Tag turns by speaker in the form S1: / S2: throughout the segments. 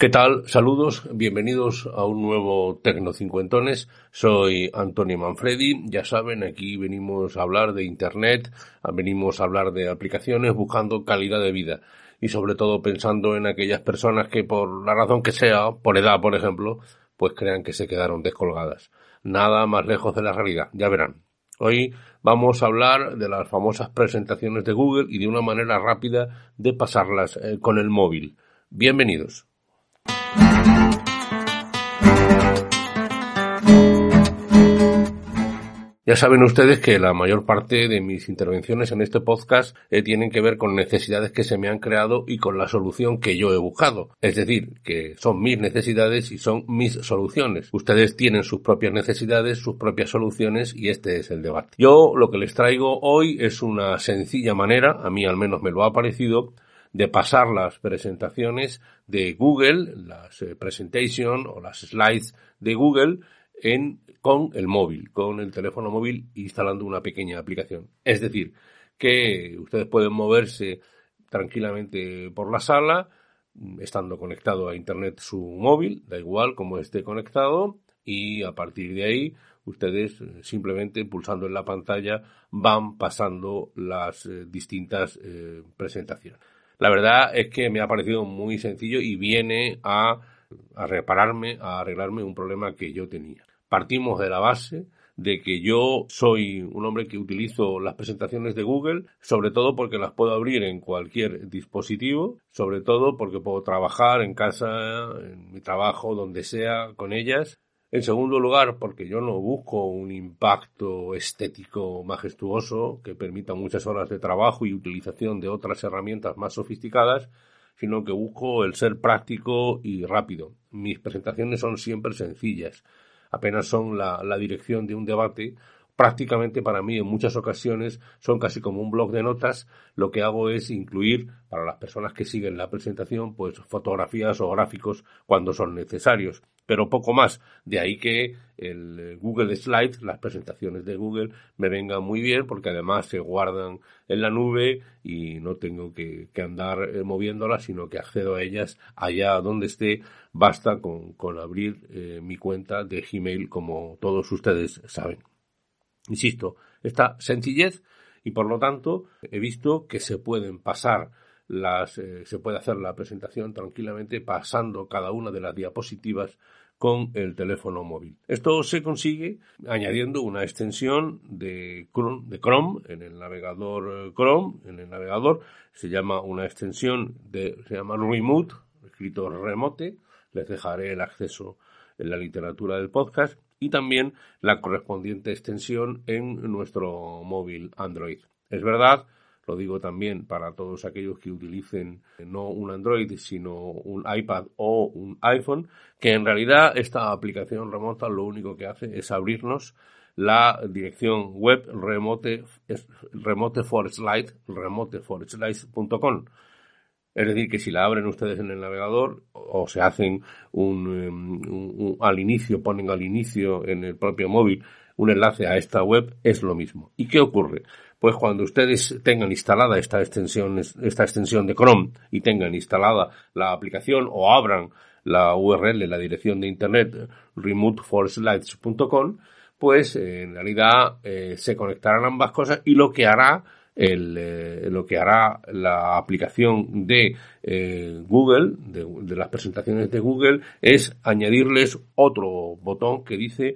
S1: ¿Qué tal? Saludos, bienvenidos a un nuevo Tecno Cincuentones. Soy Antonio Manfredi. Ya saben, aquí venimos a hablar de Internet, venimos a hablar de aplicaciones buscando calidad de vida y sobre todo pensando en aquellas personas que por la razón que sea, por edad por ejemplo, pues crean que se quedaron descolgadas. Nada más lejos de la realidad, ya verán. Hoy vamos a hablar de las famosas presentaciones de Google y de una manera rápida de pasarlas eh, con el móvil. Bienvenidos. Ya saben ustedes que la mayor parte de mis intervenciones en este podcast eh, tienen que ver con necesidades que se me han creado y con la solución que yo he buscado. Es decir, que son mis necesidades y son mis soluciones. Ustedes tienen sus propias necesidades, sus propias soluciones y este es el debate. Yo lo que les traigo hoy es una sencilla manera, a mí al menos me lo ha parecido, de pasar las presentaciones de Google, las eh, o las slides de Google en, con el móvil, con el teléfono móvil instalando una pequeña aplicación. Es decir, que ustedes pueden moverse tranquilamente por la sala, estando conectado a internet su móvil, da igual cómo esté conectado, y a partir de ahí ustedes eh, simplemente pulsando en la pantalla van pasando las eh, distintas presentaciones. La verdad es que me ha parecido muy sencillo y viene a, repararme, a arreglarme un problema que yo tenía. Partimos de la base de que yo soy un hombre que utilizo las presentaciones de Google, sobre todo porque las puedo abrir en cualquier dispositivo, sobre todo porque puedo trabajar en casa, en mi trabajo, donde sea, con ellas, en segundo lugar, porque yo no busco un impacto estético majestuoso que permita muchas horas de trabajo y utilización de otras herramientas más sofisticadas, sino que busco el ser práctico y rápido. Mis presentaciones son siempre sencillas, apenas son la, dirección de un debate prácticamente para mí en muchas ocasiones son casi como un blog de notas. Lo que hago es incluir para las personas que siguen la presentación pues fotografías o gráficos cuando son necesarios, pero poco más. De ahí que el Google Slides, las presentaciones de Google me vengan muy bien porque además se guardan en la nube y no tengo que, andar eh, moviéndolas, sino que accedo a ellas allá donde esté. Basta con, abrir eh, mi cuenta de Gmail como todos ustedes saben. Insisto, esta sencillez y por lo tanto he visto que se pueden pasar las, eh, se puede hacer la presentación tranquilamente pasando cada una de las diapositivas con el teléfono móvil. Esto se consigue añadiendo una extensión de Chrome, de Chrome en el navegador eh, Chrome, en el navegador se llama una extensión de, se llama Remote, escrito remote, les dejaré el acceso en la literatura del podcast y también la correspondiente extensión en nuestro móvil Android. Es verdad, lo digo también para todos aquellos que utilicen no un Android, sino un iPad o un iPhone, que en realidad esta aplicación remota lo único que hace es abrirnos la dirección web remote, remote. Es decir, que si la abren ustedes en el navegador o se hacen em, un, al inicio, ponen al inicio en el propio móvil un enlace a esta web, es lo mismo. ¿Y qué ocurre? Pues cuando ustedes tengan instalada esta extensión, esta extensión de Chrome y tengan instalada la aplicación o abran la URL, la dirección de internet remoteforslides.com, pues en realidad eh, se conectarán ambas cosas y lo que hará eh, lo que hará la aplicación de eh, Google, de, de, las presentaciones de Google, es añadirles otro botón que dice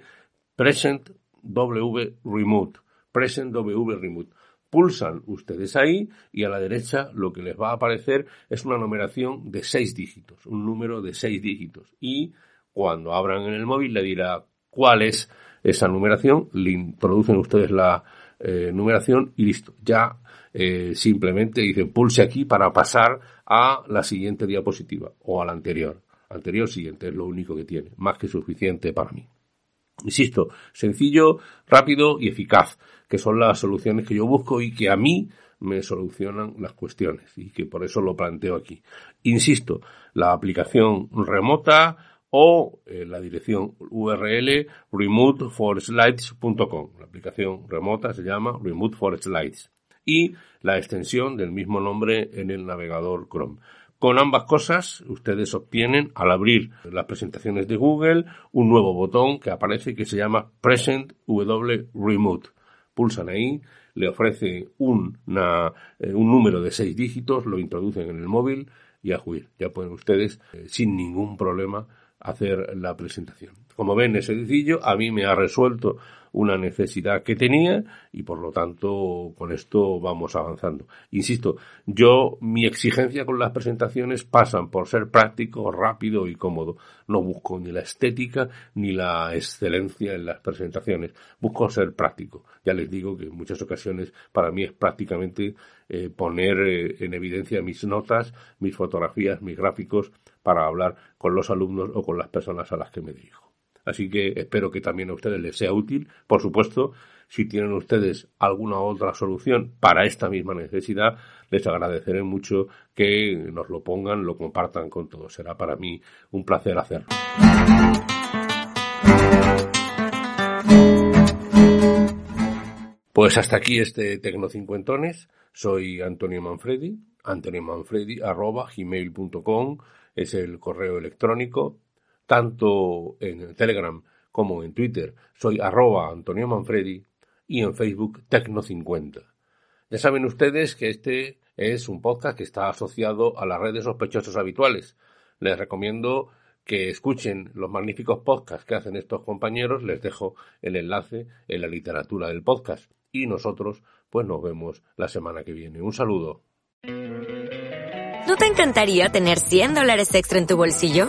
S1: Present W Remote. Present W Remote. Pulsan ustedes ahí y a la derecha lo que les va a aparecer es una numeración de seis dígitos, un número de seis dígitos. Y cuando abran en el móvil le dirá cuál es esa numeración, le introducen ustedes la eh, numeración y listo. Ya eh, simplemente dicen pulse aquí para pasar a la siguiente diapositiva o a la anterior. Anterior siguiente es lo único que tiene, más que suficiente para mí. Insisto, sencillo, rápido y eficaz, que son las soluciones que yo busco y que a mí me solucionan las cuestiones y que por eso lo planteo aquí. Insisto, la aplicación remota o eh, la dirección URL remoteforslides.com. La aplicación remota se llama Remote for Slides y la extensión del mismo nombre en el navegador Chrome. Con ambas cosas, ustedes obtienen, al abrir las presentaciones de Google, un nuevo botón que aparece que se llama Present W Remote. Pulsan ahí, le ofrece una, eh, un número de seis dígitos, lo introducen en el móvil y a juir. Ya pueden ustedes, eh, sin ningún problema, hacer la presentación. Como ven, es sencillo, a mí me ha resuelto una necesidad que tenía y por lo tanto con esto vamos avanzando. Insisto, yo mi exigencia con las presentaciones pasan por ser práctico, rápido y cómodo. No busco ni la estética ni la excelencia en las presentaciones. Busco ser práctico. Ya les digo que en muchas ocasiones para mí es prácticamente eh, poner eh, en evidencia mis notas, mis fotografías, mis gráficos para hablar con los alumnos o con las personas a las que me dirijo. Así que espero que también a ustedes les sea útil. Por supuesto, si tienen ustedes alguna otra solución para esta misma necesidad, les agradeceré mucho que nos lo pongan, lo compartan con todos. Será para mí un placer hacerlo. Pues hasta aquí este Tecnocincuentones. Soy Antonio Manfredi, antoniomanfredi.gmail.com es el correo electrónico tanto en Telegram como en Twitter. Soy arroba Antonio Manfredi y en Facebook Tecno50. Ya saben ustedes que este es un podcast que está asociado a las redes sospechosos habituales. Les recomiendo que escuchen los magníficos podcasts que hacen estos compañeros. Les dejo el enlace en la literatura del podcast. Y nosotros, pues nos vemos la semana que viene. Un saludo.
S2: ¿No te encantaría tener 100 dólares extra en tu bolsillo?